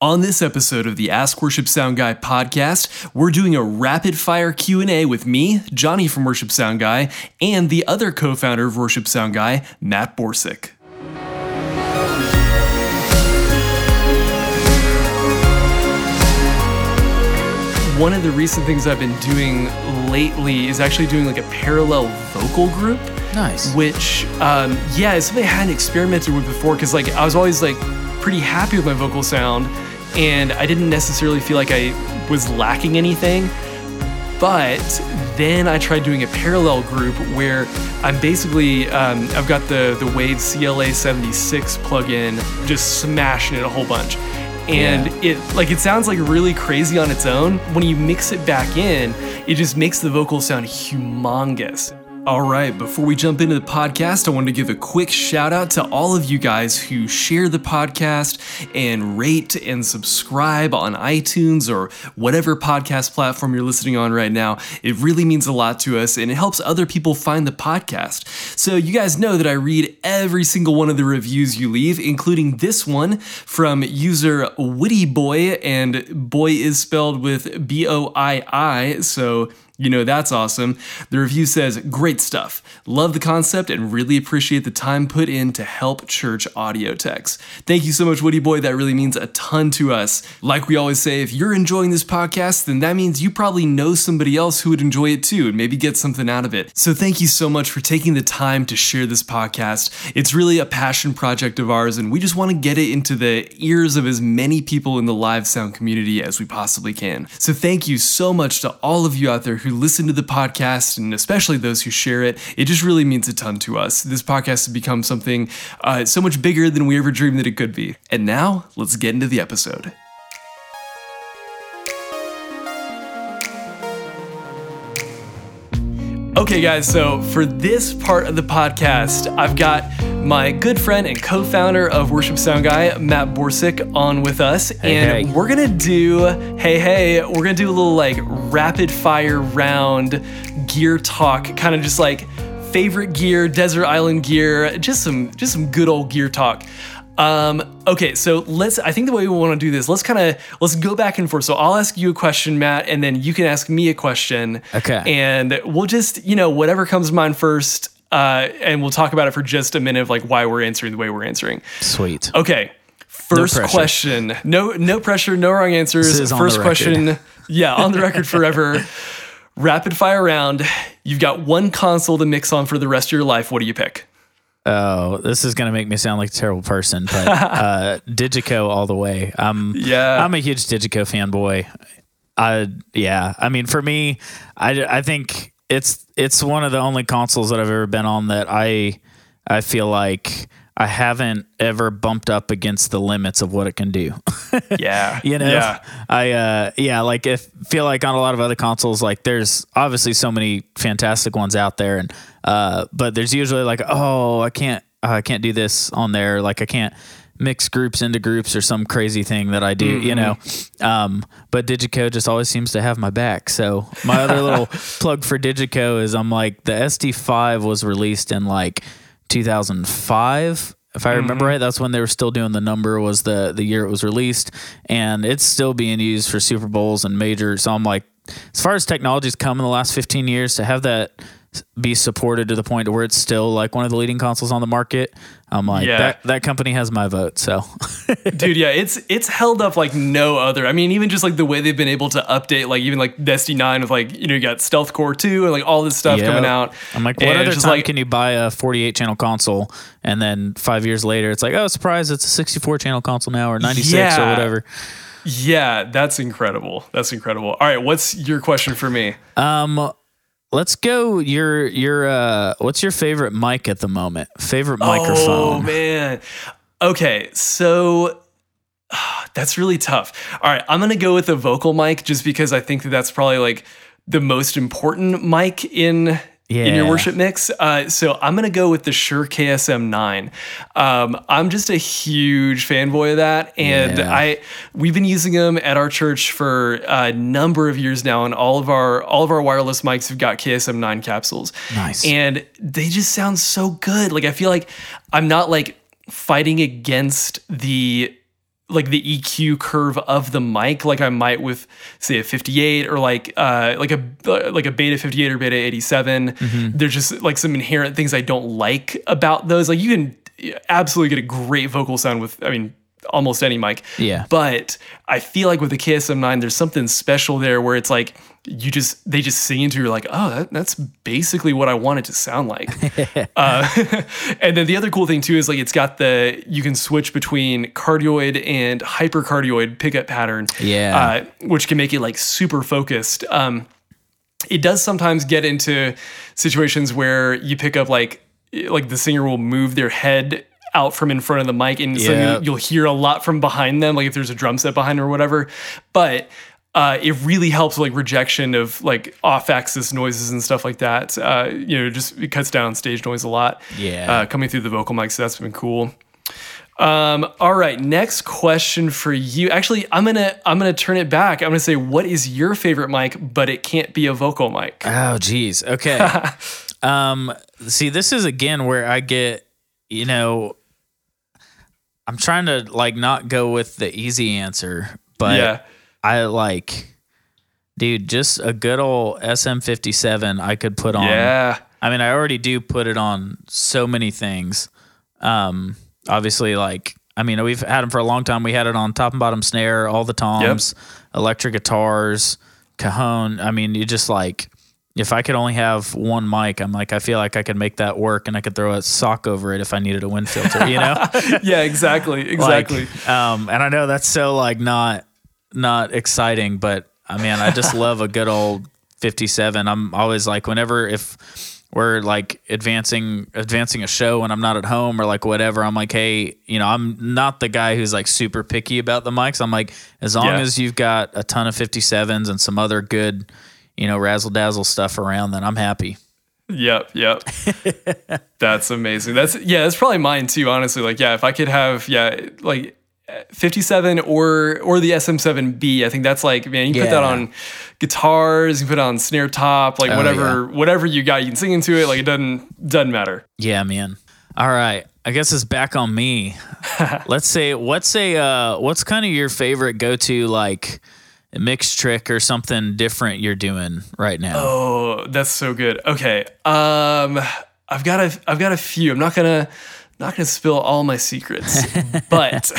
On this episode of the Ask Worship Sound Guy podcast, we're doing a rapid fire Q&A with me, Johnny from Worship Sound Guy, and the other co-founder of Worship Sound Guy, Matt Borsick. One of the recent things I've been doing lately is actually doing like a parallel vocal group Nice. which um, yeah is something i hadn't experimented with before because like i was always like pretty happy with my vocal sound and i didn't necessarily feel like i was lacking anything but then i tried doing a parallel group where i'm basically um, i've got the the wave cla 76 plugin just smashing it a whole bunch. And Yeah. it like it sounds like really crazy on its own. When you mix it back in it just makes the vocal sound humongous all right, before we jump into the podcast, I want to give a quick shout out to all of you guys who share the podcast and rate and subscribe on iTunes or whatever podcast platform you're listening on right now. It really means a lot to us and it helps other people find the podcast. So, you guys know that I read every single one of the reviews you leave, including this one from user Witty Boy, and boy is spelled with B O I I. So, you know, that's awesome. The review says, Great stuff. Love the concept and really appreciate the time put in to help church audio techs. Thank you so much, Woody Boy. That really means a ton to us. Like we always say, if you're enjoying this podcast, then that means you probably know somebody else who would enjoy it too and maybe get something out of it. So thank you so much for taking the time to share this podcast. It's really a passion project of ours, and we just want to get it into the ears of as many people in the live sound community as we possibly can. So thank you so much to all of you out there who listen to the podcast and especially those who share it. It just really means a ton to us. This podcast has become something uh, so much bigger than we ever dreamed that it could be. And now, let's get into the episode. Okay, guys, so for this part of the podcast, I've got my good friend and co founder of Worship Sound Guy, Matt Borsick, on with us. and hey. we're gonna do, hey, hey, we're gonna do a little like rapid fire round gear talk, kind of just like favorite gear, desert island gear, just some just some good old gear talk. Um, okay, so let's. I think the way we want to do this, let's kind of let's go back and forth. So I'll ask you a question, Matt, and then you can ask me a question. Okay. And we'll just you know whatever comes to mind first, uh, and we'll talk about it for just a minute of like why we're answering the way we're answering. Sweet. Okay. First pressure. question. No no pressure, no wrong answers. This is on First the question. Yeah, on the record forever. Rapid fire round. You've got one console to mix on for the rest of your life. What do you pick? Oh, this is gonna make me sound like a terrible person, but uh, Digico all the way. I'm Yeah. I'm a huge Digico fanboy. I yeah. I mean, for me, I I think it's it's one of the only consoles that I've ever been on that I I feel like I haven't ever bumped up against the limits of what it can do. Yeah. you know Yeah. i uh yeah like if feel like on a lot of other consoles like there's obviously so many fantastic ones out there and uh but there's usually like oh i can't uh, i can't do this on there like i can't mix groups into groups or some crazy thing that i do you know um but digico just always seems to have my back so my other little plug for digico is i'm like the sd5 was released in like 2005 if I remember mm-hmm. right, that's when they were still doing the number was the the year it was released, and it's still being used for Super Bowls and major. So I'm like, as far as technology's come in the last 15 years, to have that be supported to the point where it's still like one of the leading consoles on the market, I'm like Yeah. that that company has my vote. So Dude, yeah, it's it's held up like no other. I mean, even just like the way they've been able to update, like even like Destiny 9 with like, you know, you got Stealth Core 2 and like all this stuff Yeah. coming out. I'm like, what it's other time like, can you buy a 48 channel console and then five years later it's like, oh, surprise, it's a 64 channel console now or 96 Yeah. or whatever. Yeah, that's incredible. That's incredible. All right, what's your question for me? Um, let's go. Your your uh, what's your favorite mic at the moment? Favorite microphone? Oh man. Okay, so that's really tough. All right, I'm gonna go with the vocal mic just because I think that that's probably like the most important mic in in your worship mix. Uh, so I'm gonna go with the Shure KSM9. Um, I'm just a huge fanboy of that, and Yeah. I we've been using them at our church for a number of years now, and all of our all of our wireless mics have got KSM9 capsules. Nice. and they just sound so good. Like I feel like I'm not like fighting against the like the EQ curve of the mic like I might with say a 58 or like uh like a like a beta 58 or beta 87 Mm-hmm. there's just like some inherent things I don't like about those like you can absolutely get a great vocal sound with I mean almost any mic Yeah. but I feel like with the KSM9 there's something special there where it's like you just they just sing into you're like oh that, that's basically what I want it to sound like uh, and then the other cool thing too is like it's got the you can switch between cardioid and hypercardioid pickup pattern. Yeah. Uh, which can make it like super focused. Um, it does sometimes get into situations where you pick up like like the singer will move their head out from in front of the mic and so Yeah. you- you'll hear a lot from behind them like if there's a drum set behind or whatever but uh, it really helps like rejection of like off axis noises and stuff like that uh, you know just it cuts down stage noise a lot Yeah. uh, coming through the vocal mic so that's been cool um, all right, next question for you. Actually, I'm gonna I'm gonna turn it back. I'm gonna say, what is your favorite mic? But it can't be a vocal mic. Oh, geez. Okay. um, see, this is again where I get, you know, I'm trying to like not go with the easy answer, but yeah, I like, dude, just a good old SM57 I could put on. yeah, I mean, I already do put it on so many things. Um, obviously, like, I mean, we've had them for a long time. We had it on top and bottom snare, all the toms, electric guitars, cajon. I mean, you just like, if I could only have one mic, I'm like, I feel like I could make that work and I could throw a sock over it if I needed a wind filter, you know? yeah. Exactly, exactly. Like, um, and I know that's so like not not exciting, but uh, I mean, I just love a good old 57. I'm always like, whenever if we're like advancing advancing a show and I'm not at home or like whatever, I'm like, hey, you know, I'm not the guy who's like super picky about the mics. I'm like, as long Yeah. as you've got a ton of 57s and some other good, you know, razzle dazzle stuff around, then I'm happy. Yep, yep. that's amazing. That's yeah, that's probably mine too. Honestly, like yeah, if I could have yeah, like. 57 or or the SM7B. I think that's like man, you can put that on guitars, you can put it on snare top, like Oh, whatever whatever you got, you can sing into it. Like it doesn't doesn't matter. Yeah, man. All right. I guess it's back on me. Let's say what's a uh what's kind of your favorite go-to like mix trick or something different you're doing right now? Oh, that's so good. Okay. Um I've got a I've got a few. I'm not gonna not gonna spill all my secrets. but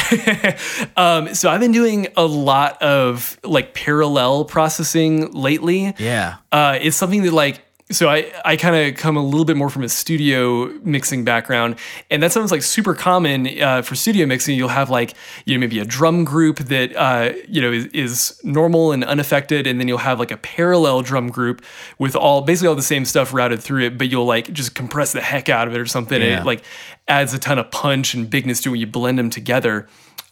um so I've been doing a lot of like parallel processing lately. Yeah. Uh it's something that like so I, I kind of come a little bit more from a studio mixing background, and that sounds like super common uh, for studio mixing. You'll have like you know maybe a drum group that uh, you know is, is normal and unaffected, and then you'll have like a parallel drum group with all basically all the same stuff routed through it, but you'll like just compress the heck out of it or something, and it like adds a ton of punch and bigness to it when you blend them together.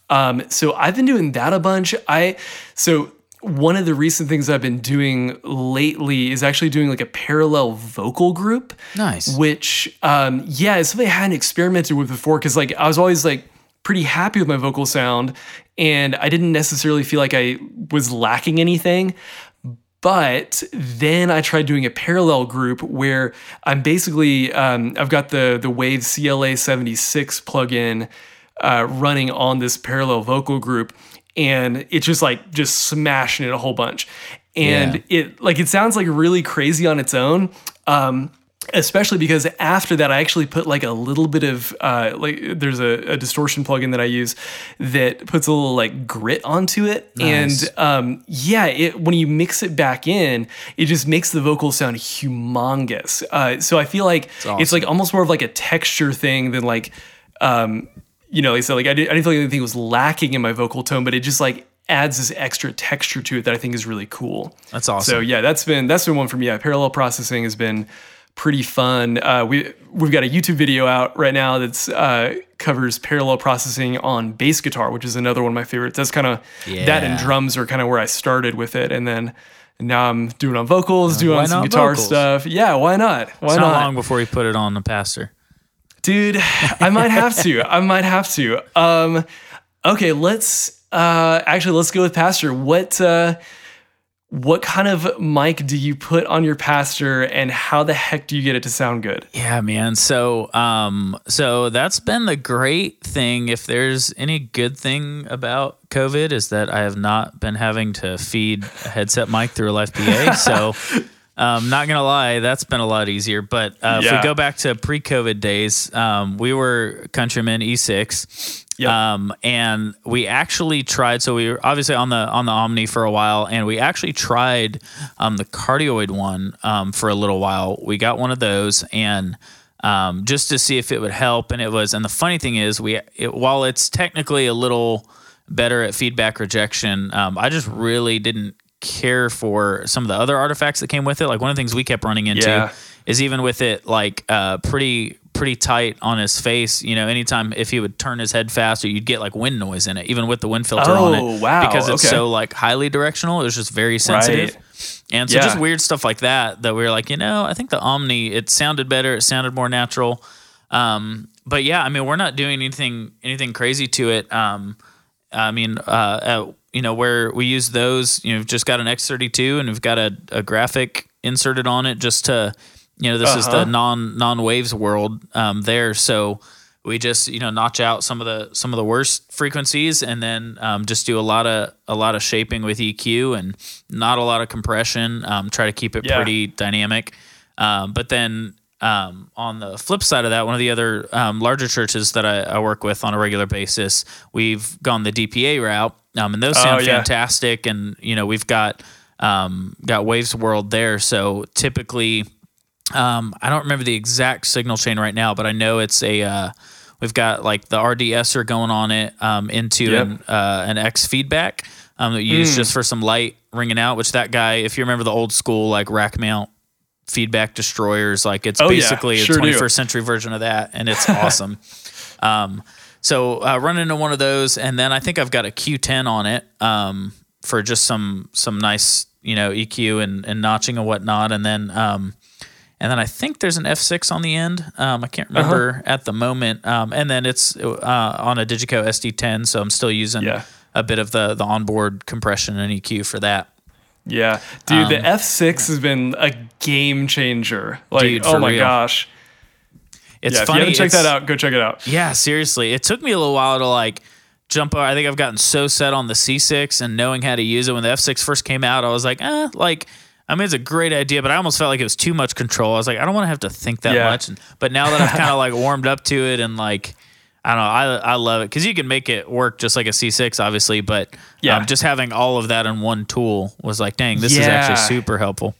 Um, so I've been doing that a bunch. I so one of the recent things I've been doing lately is actually doing like a parallel vocal group. Nice. Which um yeah, is something I hadn't experimented with before because like I was always like pretty happy with my vocal sound and I didn't necessarily feel like I was lacking anything. But then I tried doing a parallel group where I'm basically um, I've got the the Wave CLA 76 plugin uh, running on this parallel vocal group, and it's just like just smashing it a whole bunch. And it like it sounds like really crazy on its own. Um, especially because after that i actually put like a little bit of uh, like there's a, a distortion plugin that i use that puts a little like grit onto it Nice. and um, yeah it, when you mix it back in it just makes the vocal sound humongous uh, so i feel like it's like almost more of like a texture thing than like um, you know like said like I, did, I didn't feel like anything was lacking in my vocal tone but it just like adds this extra texture to it that i think is really cool That's awesome. so yeah, that's been that's been one for me. Yeah, parallel processing has been pretty fun. Uh, we we've got a YouTube video out right now that's uh, covers parallel processing on bass guitar, which is another one of my favorites. That's kind of that and drums are kind of where I started with it, and then now I'm doing on vocals, doing why on some guitar vocals? stuff. Yeah, why not? Why it's not? not long before you put it on the pastor. Dude i might have to i might have to um okay let's uh actually let's go with pastor what uh what kind of mic do you put on your pastor and how the heck do you get it to sound good? Yeah, man. So, um, so that's been the great thing. If there's any good thing about COVID, is that I have not been having to feed a headset mic through a live PA. so, um, not gonna lie, that's been a lot easier. But uh, if we go back to pre-COVID days, um, we were Countryman E6, Yep. um, and we actually tried. So we were obviously on the on the Omni for a while, and we actually tried um, the cardioid one um, for a little while. We got one of those, and um, just to see if it would help, and it was. And the funny thing is, we it, while it's technically a little better at feedback rejection, um, I just really didn't care for some of the other artifacts that came with it. Like one of the things we kept running into Yeah. is even with it like uh, pretty pretty tight on his face. You know, anytime if he would turn his head faster, you'd get like wind noise in it, even with the wind filter on Oh, it. wow, Because it's okay. so like highly directional. It was just very sensitive. And so Yeah. just weird stuff like that that we were like, you know, I think the Omni it sounded better, it sounded more natural. Um, but yeah, I mean, we're not doing anything anything crazy to it. Um, I mean, uh, uh, you know, where we use those, you know, we've just got an X32 and we've got a, a graphic inserted on it just to, you know, this is Uh-huh. the non non waves world um, there. So we just you know notch out some of the some of the worst frequencies and then um, just do a lot of a lot of shaping with EQ and not a lot of compression. Um, try to keep it Yeah. pretty dynamic. Um, but then um, on the flip side of that, one of the other um, larger churches that I, I work with on a regular basis, we've gone the DPA route, um, and those sound Oh, yeah. fantastic. And you know, we've got um, got Waves World there, so typically, um, I don't remember the exact signal chain right now, but I know it's a. Uh, we've got like the RDeEsser going on it um, into Yep. an uh, an X feedback um, that you use Mm. just for some light ringing out. Which that guy, if you remember the old school like rack mount feedback destroyers, like it's Oh, yeah. basically Sure a do. 21st century version of that, and it's awesome. Um, so uh, run into one of those, and then I think I've got a Q10 on it um, for just some some nice you know EQ and, and notching and whatnot, and then um, and then I think there's an F6 on the end. Um, I can't remember Uh-huh. at the moment, um, and then it's uh, on a Digico SD10, so I'm still using Yeah. a bit of the the onboard compression and EQ for that. Yeah, dude, the Um, F6 has been a game changer. Like, Dude, oh my real. gosh. It's yeah, funny. if you haven't checked that out, go check it out. Yeah, seriously. It took me a little while to like jump. I think I've gotten so set on the C6 and knowing how to use it. When the F6 first came out, I was like, eh, like, I mean, it's a great idea, but I almost felt like it was too much control. I was like, I don't want to have to think that Yeah. much. And, but now that I've kind of like warmed up to it and like, I don't know, I, I love it because you can make it work just like a C6, obviously. But Yeah. um, just having all of that in one tool was like, dang, this is actually super helpful.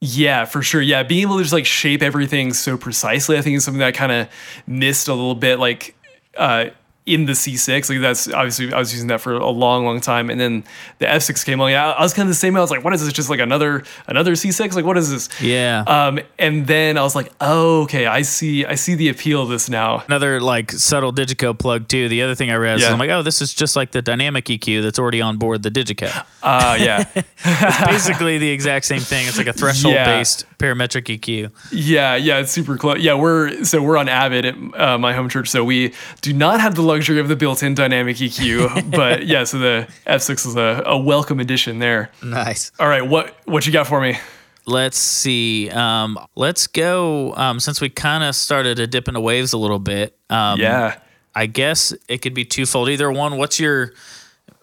Yeah, for sure. Yeah, being able to just like shape everything so precisely, I think is something that kind of missed a little bit. Like, uh, in the C6, like that's obviously I was using that for a long, long time, and then the F6 came along. Yeah, I was kind of the same. I was like, "What is this? Just like another another C6? Like, what is this?" Yeah. Um, and then I was like, "Oh, okay, I see. I see the appeal of this now." Another like subtle Digico plug too. The other thing I realized is Yeah. I'm like, oh, this is just like the dynamic EQ that's already on board the Digico. Uh, yeah, basically the exact same thing. It's like a threshold based parametric EQ. Yeah, yeah, it's super close. Yeah, we're so we're on Avid at uh, my home church, so we do not have the luxury of the built-in dynamic EQ. but yeah, so the F6 is a, a welcome addition there. Nice. All right, what what you got for me? Let's see. Um, let's go. Um, since we kind of started to dip into waves a little bit. Um, Yeah, I guess it could be twofold. Either one, what's your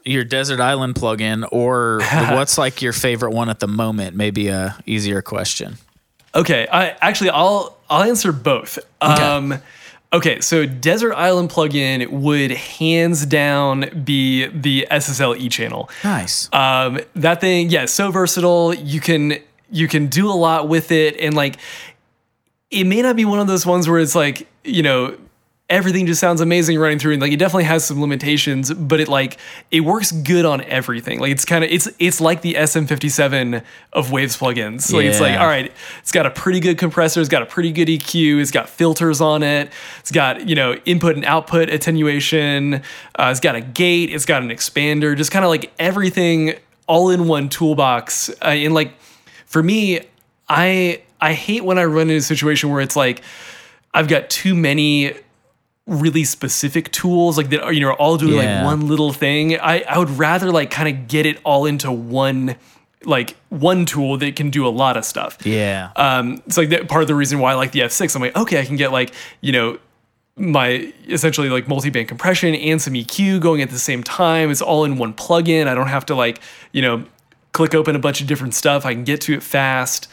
your desert island plugin, or what's like your favorite one at the moment? Maybe a easier question. okay. I actually I'll I'll answer both. Um, okay, so Desert Island plugin would hands down be the SSL E channel. Nice. Um, that thing, yeah, so versatile. You can you can do a lot with it, and like, it may not be one of those ones where it's like you know everything just sounds amazing running through, and like it definitely has some limitations, but it like it works good on everything. Like it's kind of it's it's like the SM57 of Waves plugins. Like it's like all right, it's got a pretty good compressor, it's got a pretty good EQ, it's got filters on it, it's got you know input and output attenuation, uh, it's got a gate, it's got an expander, just kind of like everything all in one toolbox. Uh, and like for me, I I hate when I run into a situation where it's like I've got too many really specific tools like that are you know all doing Yeah. like one little thing. I I would rather like kind of get it all into one like one tool that can do a lot of stuff. Yeah. Um, it's like that part of the reason why I like the F6. I'm like, okay, I can get like, you know, my essentially like multi-band compression and some EQ going at the same time. It's all in one plugin. I don't have to like, you know, click open a bunch of different stuff. I can get to it fast.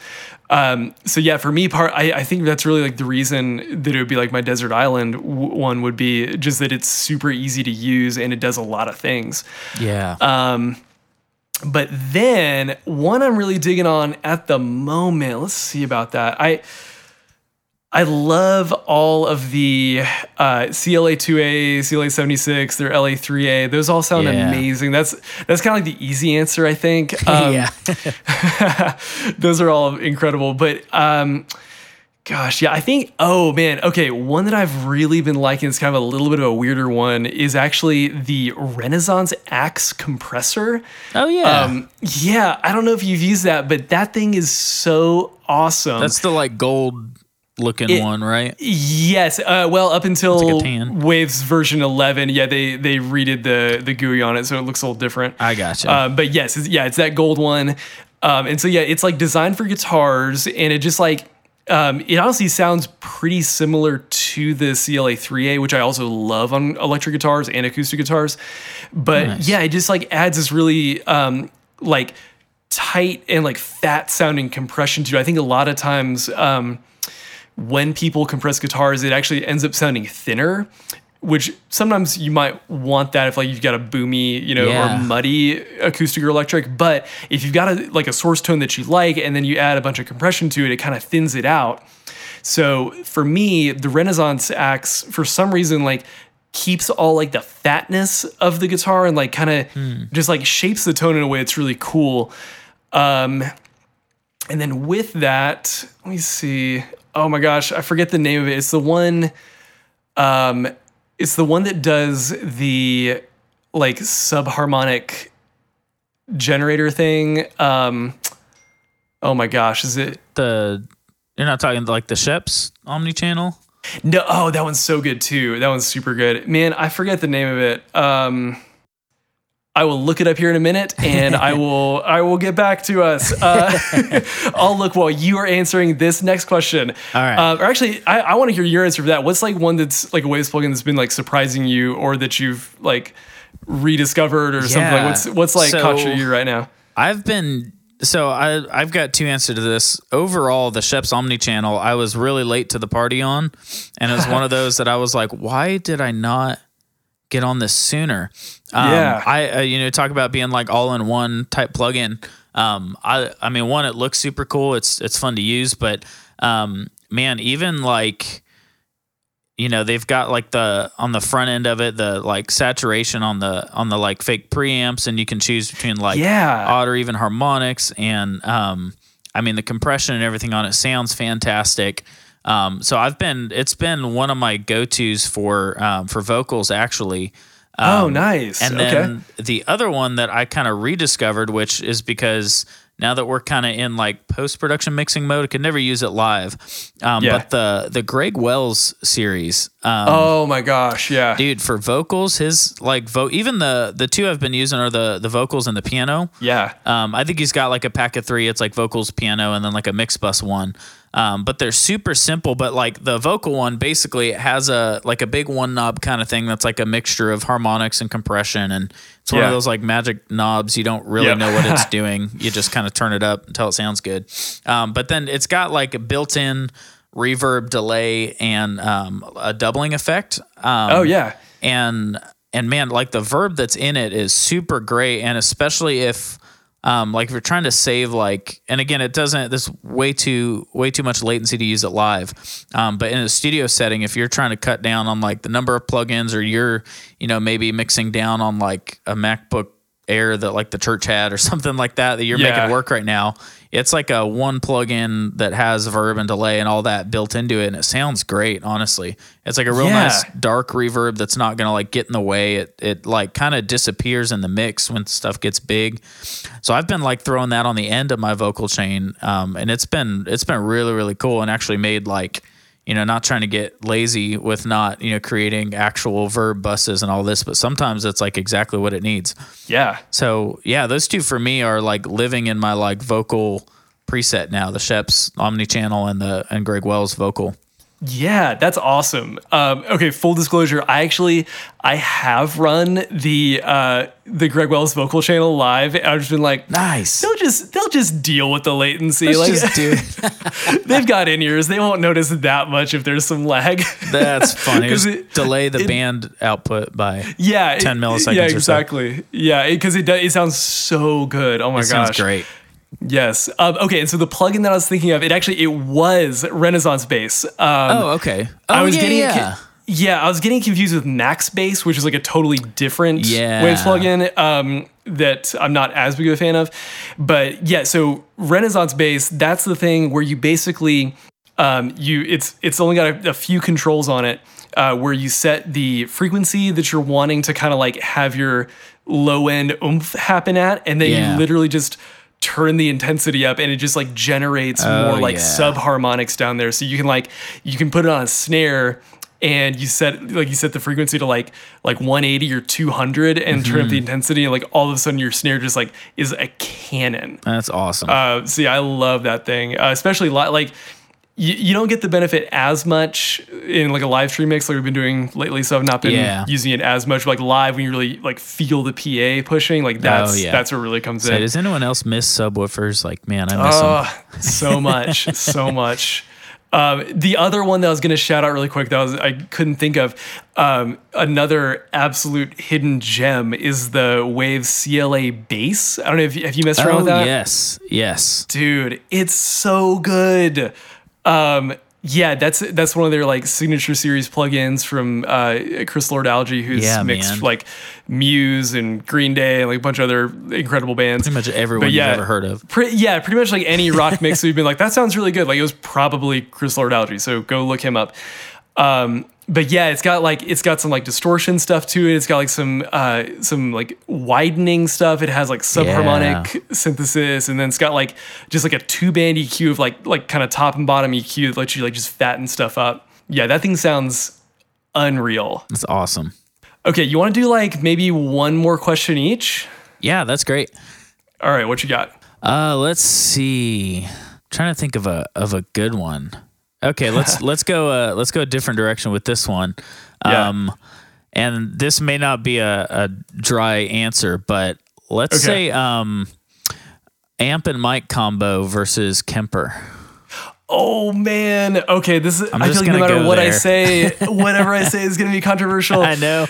Um, so yeah, for me, part I, I think that's really like the reason that it would be like my desert island w- one would be just that it's super easy to use and it does a lot of things. yeah. Um, but then one I'm really digging on at the moment. Let's see about that. I I love all of the uh, CLA2A, CLA76, their LA3A. Those all sound Yeah. amazing. That's that's kind of like the easy answer, I think. Um, yeah. those are all incredible. But um, gosh, yeah, I think. Oh man, okay. One that I've really been liking is kind of a little bit of a weirder one. Is actually the Renaissance Axe compressor. oh yeah. Um, yeah, I don't know if you've used that, but that thing is so awesome. That's the like gold looking It- one, right? Yes. Uh, well, up until like. Waves version 11, yeah, they they redid the the GUI on it, so it looks a little different. I gotcha. Um, but yes, it's, yeah, it's that gold one. Um, and so yeah, it's like designed for guitars, and it just like um, it honestly sounds pretty similar to the CLA 3A, which I also love on electric guitars and acoustic guitars. But Nice. yeah, it just like adds this really um, like tight and like fat sounding compression to it. I think a lot of times um, when people compress guitars, it actually ends up sounding thinner. Which sometimes you might want that if like you've got a boomy, you know, Yeah. or muddy acoustic or electric. But if you've got a like a source tone that you like, and then you add a bunch of compression to it, it kind of thins it out. So for me, the Renaissance axe, for some reason, like keeps all like the fatness of the guitar and like kind of just like shapes the tone in a way that's really cool. Um, and then with that, let me see. Oh my gosh, I forget the name of it. It's the one. Um, it's the one that does the like subharmonic generator thing. Um, oh my gosh, is it? the you're not talking like the Sheps Omni channel? No, oh, that one's so good too. That one's super good. Man, I forget the name of it. Um I will look it up here in a minute and I will I will get back to us. Uh, I'll look while you are answering this next question. All right. Uh, or actually, I, I want to hear your answer for that. What's like one that's like a Waves plugin that's been like surprising you or that you've like rediscovered or something like Yeah. what's what's like caught So- your ear right now? I've been so I I've got two answers to this. Overall, the Sheps Omni channel, I was really late to the party on, and it was one of those that I was like, why did I not get on this sooner? Um, Yeah. I uh, you know talk about being like all in one type plugin. Um, I I mean, one, it looks super cool. It's it's fun to use, but um, man, even like you know they've got like the on the front end of it the like saturation on the on the like fake preamps and you can choose between like Yeah. odd or even harmonics and um i mean the compression and everything on it sounds fantastic um so i've been it's been one of my go-to's for um for vocals actually oh, Um, nice. and okay. then the other one that I kind of rediscovered, which is because now that we're kind of in like post production mixing mode, I could never use it live. Um, Yeah. But the the Greg Wells series, um, oh my gosh, yeah. dude, for vocals, his like vo even the the two I've been using are the the vocals and the piano. Yeah. Um, I think he's got like a pack of three. It's like vocals, piano, and then like a mix bus one. Um, but they're super simple. But like the vocal one, basically it has a like a big one knob kind of thing that's like a mixture of harmonics and compression, and it's one Yeah. of those like magic knobs. You don't really Yep. know what it's doing. You just kind of turn it up until it sounds good. Um, but then it's got like a built-in reverb, delay, and um, a doubling effect. Um, Oh yeah. and and man like the verb that's in it is super great and especially if um like if you're trying to save like and again it doesn't there's way too way too much latency to use it live um but in a studio setting if you're trying to cut down on like the number of plugins or you're you know maybe mixing down on like a macbook air that like the church had or something like that that you're Yeah. making work right now it's like a one plugin that has verb and delay and all that built into it and it sounds great honestly. It's like a real Yeah. nice dark reverb that's not gonna like get in the way. It it like kind of disappears in the mix when stuff gets big. So i've been like throwing that on the end of my vocal chain um, and it's been it's been really really cool and actually made like you know, not trying to get lazy with not, you know, creating actual verb buses and all this, but sometimes it's like exactly what it needs. Yeah. So yeah, those two for me are like living in my like vocal preset now, the Sheps Omni Channel and the and Greg Wells vocal. Yeah, that's awesome. Um, okay, full disclosure, I actually I have run the uh, the Greg Wells vocal channel live. I've just been like, Nice. they'll just they'll just deal with the latency. Let's like just do it. they've got in ears, they won't notice that much if there's some lag. That's funny. It- delay the it- band output by yeah, 10 it- milliseconds Yeah, or so. exactly. Yeah, because it, does it sounds so good. Oh my it gosh, sounds great. Yes. Um, okay, and so the plugin that I was thinking of, it actually it was Renaissance Bass. Um, Oh, okay. Oh, I was yeah, getting yeah. yeah, I was getting confused with Max Bass, which is like a totally different Yeah. Waves plugin um, that I'm not as big of a fan of. But yeah, so Renaissance Bass, that's the thing where you basically um, you it's it's only got a, a few controls on it uh, where you set the frequency that you're wanting to kind of like have your low end oomph happen at, and then Yeah. you literally just turn the intensity up and it just like generates Oh, more like yeah. subharmonics down there so you can like you can put it on a snare and you set like you set the frequency to like like 180 or 200 and turn up Mm-hmm. the intensity and like all of a sudden your snare just like is a cannon That's awesome. uh see i love that thing uh, especially like you, you don't get the benefit as much in like a live stream mix like we've been doing lately so i've not been Yeah. using it as much like live when you really like feel the pa pushing like that's Oh, yeah. that's what really comes Say, in does anyone else miss subwoofers? Like, man, I miss them. Oh, so much, so much. Um, the other one that I was going to shout out really quick that I was I couldn't think of um, another absolute hidden gem is the Wave CLA bass. I don't know if you, have you messed around Oh, with that, yes. Yes. dude. It's so good. Um, yeah, that's that's one of their like signature series plugins from uh, Chris Lord-Alge, who's Yeah, mixed man. like Muse and Green Day and like a bunch of other incredible bands. Pretty much everyone yeah, you've ever heard of. Pre- yeah, pretty much like any rock mix we've been like, that sounds really good. Like it was probably Chris Lord-Alge, so go look him up. Um, but yeah, it's got like it's got some like distortion stuff to it. It's got like some uh some like widening stuff. It has like subharmonic synthesis, and then it's got like just like a two band EQ of like like kind of top and bottom EQ that lets you like just fatten stuff up. Yeah, that thing sounds unreal. That's awesome. Okay, you want to do like maybe one more question each? Yeah, that's great. All right, what you got? Uh, let's see. trying to think of a of a good one. Okay, let's let's go uh let's go a different direction with this one. Yeah. Um and this may not be a, a dry answer, but let's Okay. say um amp and mic combo versus Kemper. Oh man. Okay, this is. I'm just feel like no gonna matter what I say, whatever I say is going to be controversial. I know.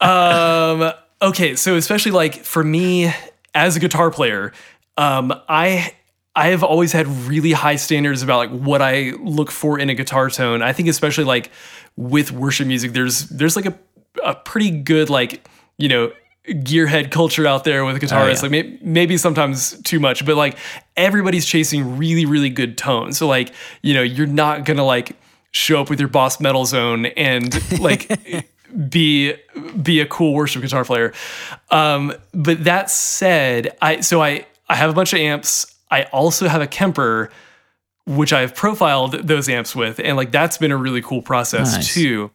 Um. Okay, so especially like for me as a guitar player, um, I I have always had really high standards about like what I look for in a guitar tone. I think especially like with worship music, there's there's like a a pretty good like you know gearhead culture out there with guitarists. yeah. Like may, maybe sometimes too much, but like everybody's chasing really really good tones. So like you know you're not gonna like show up with your boss metal zone and like be be a cool worship guitar player. Um, but that said, I so I I have a bunch of amps. I also have a Kemper, which I've profiled those amps with, and like that's been a really cool process Nice. too.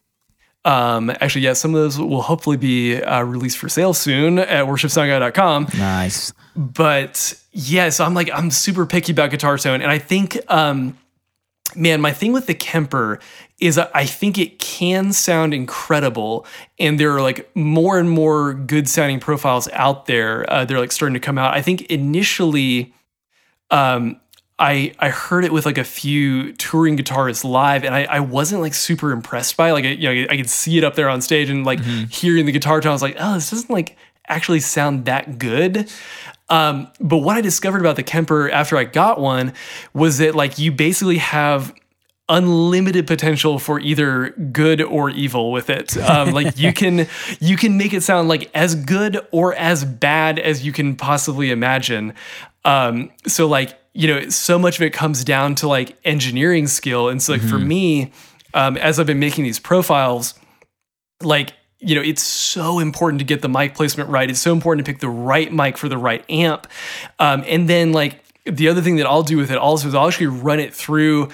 Um, actually, yeah, some of those will hopefully be uh, released for sale soon at worshipsoundguy.com nice. but yeah, so I'm like I'm super picky about guitar tone, and I think, um, man, my thing with the Kemper is I I think it can sound incredible, and there are like more and more good sounding profiles out there. Uh, they're like starting to come out. I think initially, um, I I heard it with like a few touring guitarists live, and I, I wasn't like super impressed by it. like I, you know I could see it up there on stage and like hearing the guitar tone, I was like, oh, this doesn't like actually sound that good. Um, but what I discovered about the Kemper after I got one was that like you basically have unlimited potential for either good or evil with it. Um, like you can you can make it sound like as good or as bad as you can possibly imagine. Um, so like you know, so much of it comes down to like engineering skill. And so like for me, um, as I've been making these profiles, like you know it's so important to get the mic placement right it's so important to pick the right mic for the right amp um, and then like the other thing that I'll do with it also is I'll actually run it through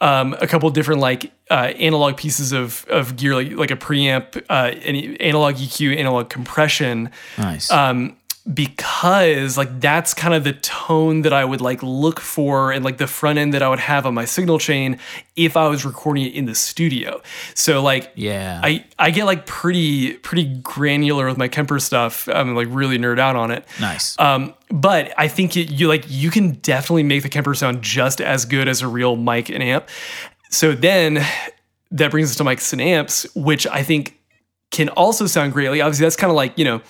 um, a couple different like uh, analog pieces of of gear, like like a preamp, uh, an analog EQ, analog compression. Nice. Um, because like that's kind of the tone that I would like look for and like the front end that I would have on my signal chain if I was recording it in the studio. So like Yeah. I I get like pretty pretty granular with my Kemper stuff. I'm like really nerd out on it. nice. Um, but I think it, you like you can definitely make the Kemper sound just as good as a real mic and amp. So then that brings us to mics and amps, which I think can also sound great. Like obviously that's kind of like you know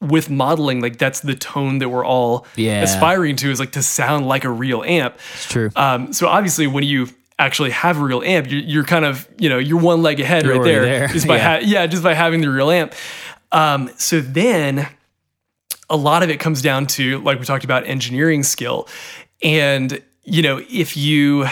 with modeling, like that's the tone that we're all Yeah. aspiring to is like to sound like a real amp. it's true. Um, so obviously, when you actually have a real amp, you're, you're kind of you know you're one leg ahead You're right there, there. just by Yeah. ha- yeah just by having the real amp. Um, so then a lot of it comes down to like we talked about engineering skill, and you know if you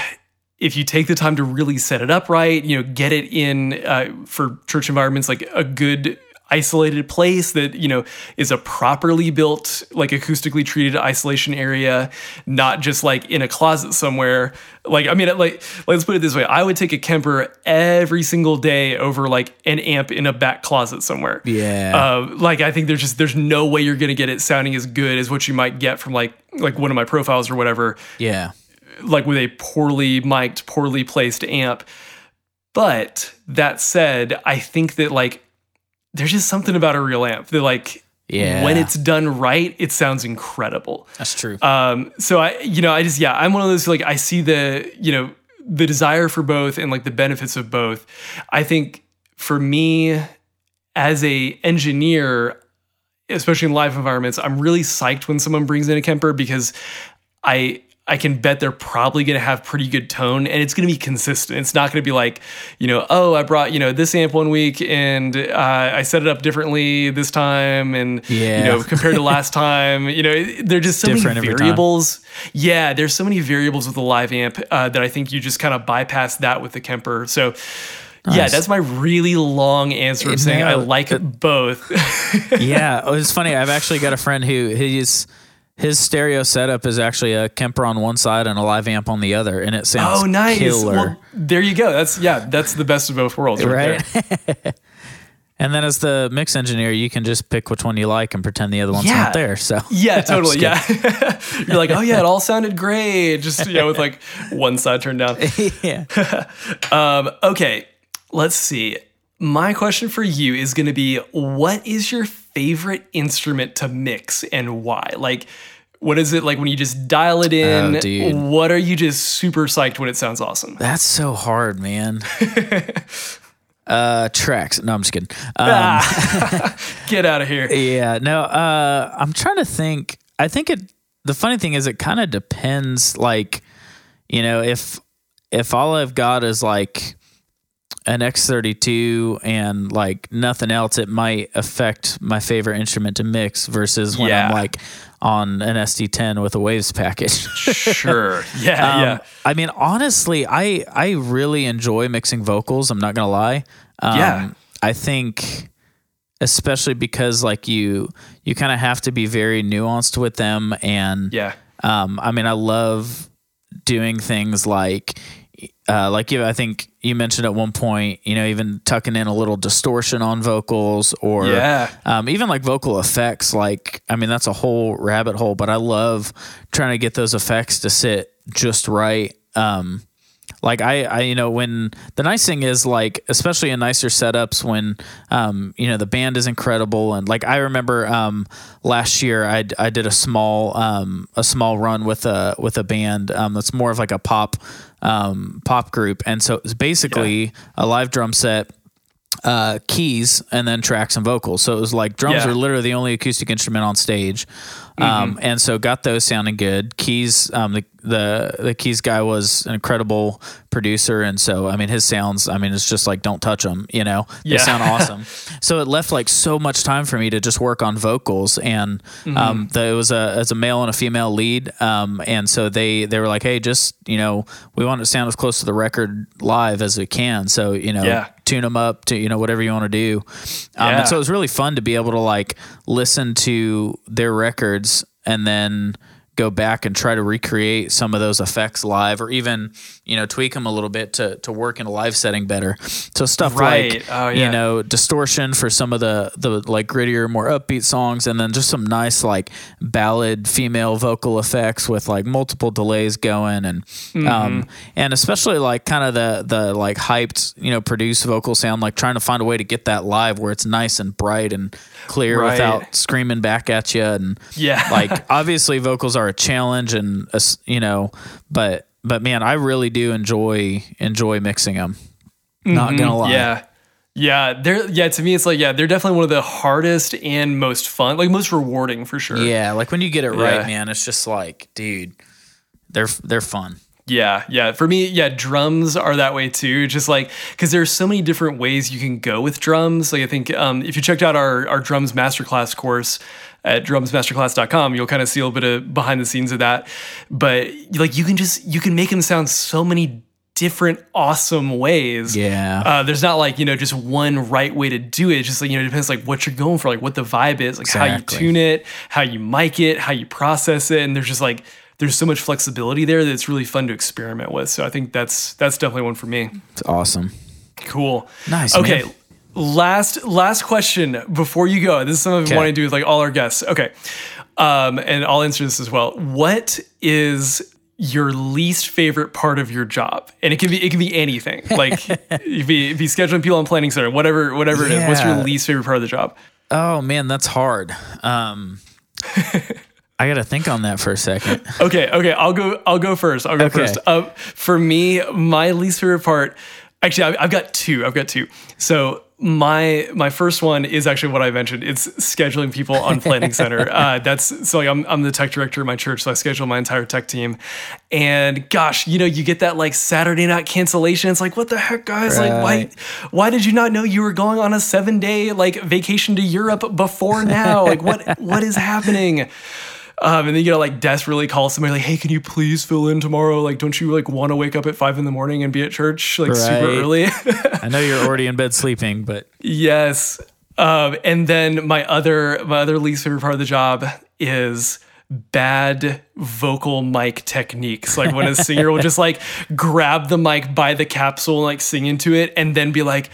if you take the time to really set it up right, you know, get it in uh, for church environments like a good isolated place that you know is a properly built like acoustically treated isolation area not just like in a closet somewhere like i mean like let's put it this way i would take a kemper every single day over like an amp in a back closet somewhere Yeah. uh, like i think there's just there's no way you're gonna get it sounding as good as what you might get from like like one of my profiles or whatever yeah. like with a poorly mic'd, poorly placed amp. But that said, I think that like there's just something about a real amp that like Yeah. when it's done right, it sounds incredible. That's true. Um, so I, you know, I just yeah, I'm one of those who, like I see the you know the desire for both and like the benefits of both. I think for me as a engineer, especially in live environments, I'm really psyched when someone brings in a Kemper because I I can bet they're probably going to have pretty good tone and it's going to be consistent. It's not going to be like, you know, oh, I brought, you know, this amp one week and uh, I set it up differently this time and, Yeah. you know, compared to last time, you know, they're just so Different many variables. Yeah, there's so many variables with the live amp uh, that I think you just kind of bypass that with the Kemper. So, yeah, that's my really long answer of saying I like both. yeah, oh, it's funny. I've actually got a friend who his his stereo setup is actually a Kemper on one side and a live amp on the other, and it sounds oh, nice. killer. Well, there you go. That's yeah, that's the best of both worlds, right? Right. there. and then as the mix engineer, you can just pick which one you like and pretend the other one's Yeah. not there. So Yeah, totally. Yeah. You're like, oh yeah, it all sounded great. Just you know, with like one side turned down. yeah. Um, okay, let's see. My question for you is going to be: What is your favorite instrument to mix and why? Like, what is it like when you just dial it in? Oh. What are you just super psyched when it sounds awesome? That's so hard, man. uh tracks. No, I'm just kidding. Um, Ah, get out of here. Yeah, no, uh I'm trying to think. I think it the funny thing is it kind of depends like you know, if if all I've got is like an X32 and like nothing else, it might affect my favorite instrument to mix versus when I'm like on an SD10 with a Waves package. Sure. Yeah. Um, yeah. I mean, honestly, I I really enjoy mixing vocals. I'm not gonna lie. Um, Yeah. I think, especially because like you you kind of have to be very nuanced with them, and Yeah. um, I mean, I love doing things like. Uh, like you, I think you mentioned at one point, you know, even tucking in a little distortion on vocals, or Yeah. um, even like vocal effects. Like, I mean, that's a whole rabbit hole, but I love trying to get those effects to sit just right. Um, like I, I, you know, when the nice thing is like, especially in nicer setups, when, um, you know, the band is incredible, and like I remember, um, last year I, I did a small, um, a small run with a with a band, um, that's more of like a pop, um, pop group, and so it's basically a live drum set uh, keys and then tracks and vocals. So it was like drums Yeah. were literally the only acoustic instrument on stage. Um, and so got those sounding good. Keys, um, the, the the keys guy was an incredible producer, and so I mean his sounds. I mean it's just like don't touch them, you know. They Yeah. sound awesome. so it left like so much time for me to just work on vocals, and um, the, it was a as a male and a female lead, um, and so they they were like, hey, just you know, we want it to sound as close to the record live as we can. So you know, Yeah. Tune them up to you know whatever you want to do um, Yeah. and so it was really fun to be able to like listen to their records and then go back and try to recreate some of those effects live, or even you know tweak them a little bit to to work in a live setting better. So stuff Right. like Oh, yeah. you know distortion for some of the the like grittier, more upbeat songs, and then just some nice like ballad female vocal effects with like multiple delays going, and Mm-hmm. um and especially like kind of the the like hyped you know produced vocal sound, like trying to find a way to get that live where it's nice and bright and clear Right. without screaming back at you and Yeah. like obviously vocals are a challenge and uh, you know but but man i really do enjoy enjoy mixing them not gonna lie Mm-hmm. Yeah. Yeah, they're yeah, to me it's like yeah, they're definitely one of the hardest and most fun, like most rewarding for sure. yeah like when you get it right Yeah. man it's just like dude they're they're fun Yeah, yeah. For me, yeah, drums are that way too. Just like because there's so many different ways you can go with drums. Like I think um, if you checked out our our drums masterclass course at drumsmasterclass.com, you'll kind of see a little bit of behind the scenes of that. But like you can just you can make them sound so many different awesome ways. yeah Uh, there's not like you know just one right way to do it. It's just like you know it depends like what you're going for, like what the vibe is, like how you tune it, how you mic it, how you process it, and there's just like there's so much flexibility there that it's really fun to experiment with. So I think that's that's definitely one for me. it's awesome Cool. Nice, Okay. man. Last last question before you go. This is something Okay. we want to do with like all our guests. Okay. Um, and I'll answer this as well. What is your least favorite part of your job? And it can be it can be anything. Like if be if be scheduling people on planning center, whatever whatever it is. What's your least favorite part of the job? oh man that's hard um i gotta think on that for a second Okay, okay, I'll go. I'll go first. I'll go Okay. first. Uh, for me, my least favorite part. Actually, I've, I've got two. I've got two. So my my first one is actually what I mentioned. It's scheduling people on Planning Center. Uh, that's so like I'm I'm the tech director of my church, so I schedule my entire tech team. And gosh, you know, you get that like Saturday night cancellation. It's like, what the heck, guys? Like, why why did you not know you were going on a seven day like vacation to Europe before now? Like, what what is happening? Um, and then you gotta like desperately call somebody like, hey, can you please fill in tomorrow? Like, don't you like want to wake up at five in the morning and be at church like super early? i know you're already in bed sleeping but yes. Um, and then my other my other least favorite part of the job is bad vocal mic techniques. Like when a singer will just like grab the mic by the capsule and like sing into it and then be like,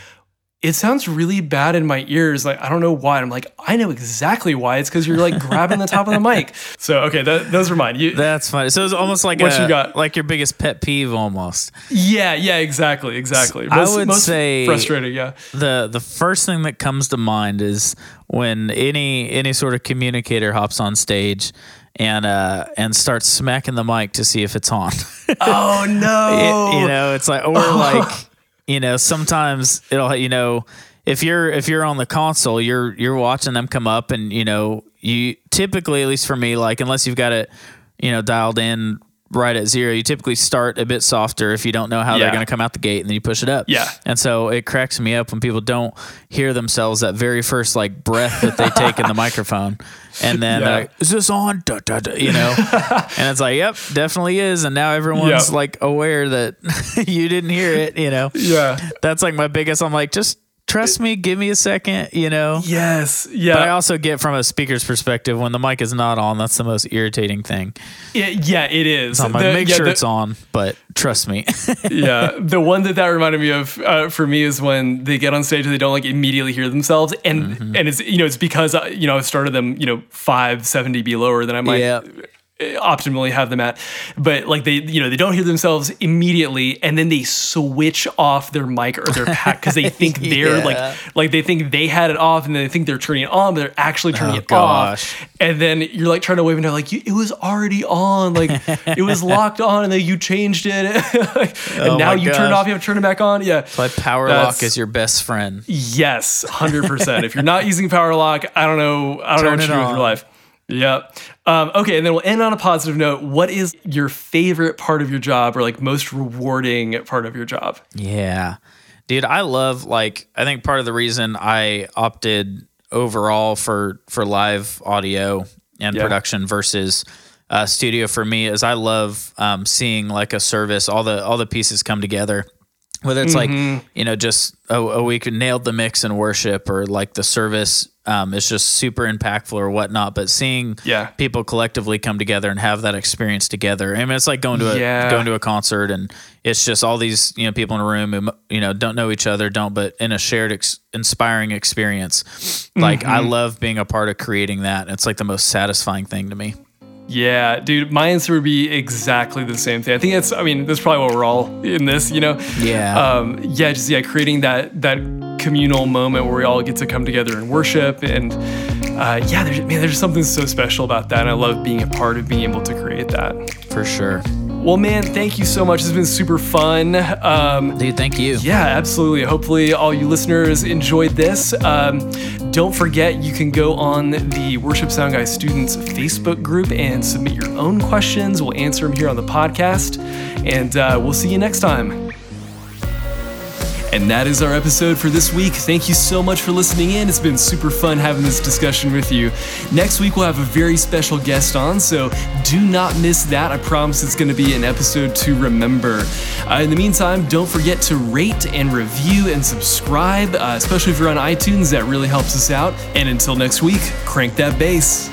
it sounds really bad in my ears. Like, I don't know why. I'm like, I know exactly why. It's because you're like grabbing the top of the mic. So, okay, that, those are mine. You, that's funny so it's almost like What a, you got? like your biggest pet peeve almost yeah, yeah, exactly, exactly. I would most say- frustrating. Yeah. the the first thing that comes to mind is when any any sort of communicator hops on stage and uh and starts smacking the mic to see if it's on. Oh no. It- you know, it's like or like you know, sometimes it'll you know, if you're if you're on the console, you're you're watching them come up and you know, you typically at least for me like unless you've got it you know dialed in right at zero, you typically start a bit softer if you don't know how Yeah. they're going to come out the gate and then you push it up. Yeah. And so it cracks me up when people don't hear themselves that very first like breath that they take in the microphone. And then uh, Yeah. they're is this on? Da, da, da, you know? and it's like, yep, definitely is. And now everyone's Yep. like aware that you didn't hear it, you know? Yeah. That's like my biggest, I'm like, just trust me, give me a second, you know? Yes. Yeah. But I also get from a speaker's perspective when the mic is not on, that's the most irritating thing. It- yeah, it is. I'm like, The- make yeah, sure the- it's on, but trust me. yeah, the one that that reminded me of uh, for me is when they get on stage and they don't like immediately hear themselves, and Mm-hmm. and it's you know it's because uh, you know I've started them you know five seven dB lower than I might Yeah. Optimally have them at, but like they you know they don't hear themselves immediately, and then they switch off their mic or their pack because they think they're Yeah. like like they think they had it off, and they think they're turning it on, but they're actually turning Oh, it gosh. off, and then you're like trying to wave and they're like it was already on, like it was locked on, and then you changed it, and Oh now you turn it off, you have to turn it back on, yeah. Like power That's- lock is your best friend. Yes, hundred percent. If you're not using Power Lock, I don't know. I don't Turn know what to do with your life. Yep. Um, okay, and then we'll end on a positive note. What is your favorite part of your job, or like most rewarding part of your job? Yeah. Dude, I love like I think part of the reason I opted overall for for live audio and Yeah. production versus uh, studio for me is I love um, seeing like a service, all the all the pieces come together. Whether it's Mm-hmm. like you know just a, a week nailed the mix in worship or like the service um, is just super impactful or whatnot. But seeing Yeah. people collectively come together and have that experience together, I mean, it's like going to a Yeah. going to a concert, and it's just all these you know people in a room who you know don't know each other, don't, but in a shared ex- inspiring experience. Like I love being a part of creating that. It's like the most satisfying thing to me. Yeah, dude, my answer would be exactly the same thing. I think that's, I mean, that's probably what we're all in this, you know? Yeah. Um, yeah, just, yeah, creating that, that communal moment where we all get to come together and worship. And uh, yeah, there's, man, there's something so special about that. And I love being a part of being able to create that. For sure, Well, man, thank you so much. It's been super fun. Um, dude. Thank you. yeah, absolutely. Hopefully, all you listeners enjoyed this. Um, don't forget, you can go on the Worship Sound Guy Students Facebook group and submit your own questions. We'll answer them here on the podcast. And uh, we'll see you next time. And that is our episode for this week. Thank you so much for listening in. It's been super fun having this discussion with you. Next week, we'll have a very special guest on, so do not miss that. I promise it's going to be an episode to remember. Uh, in the meantime, don't forget to rate and review and subscribe, uh, especially if you're on iTunes. That really helps us out. And until next week, crank that bass.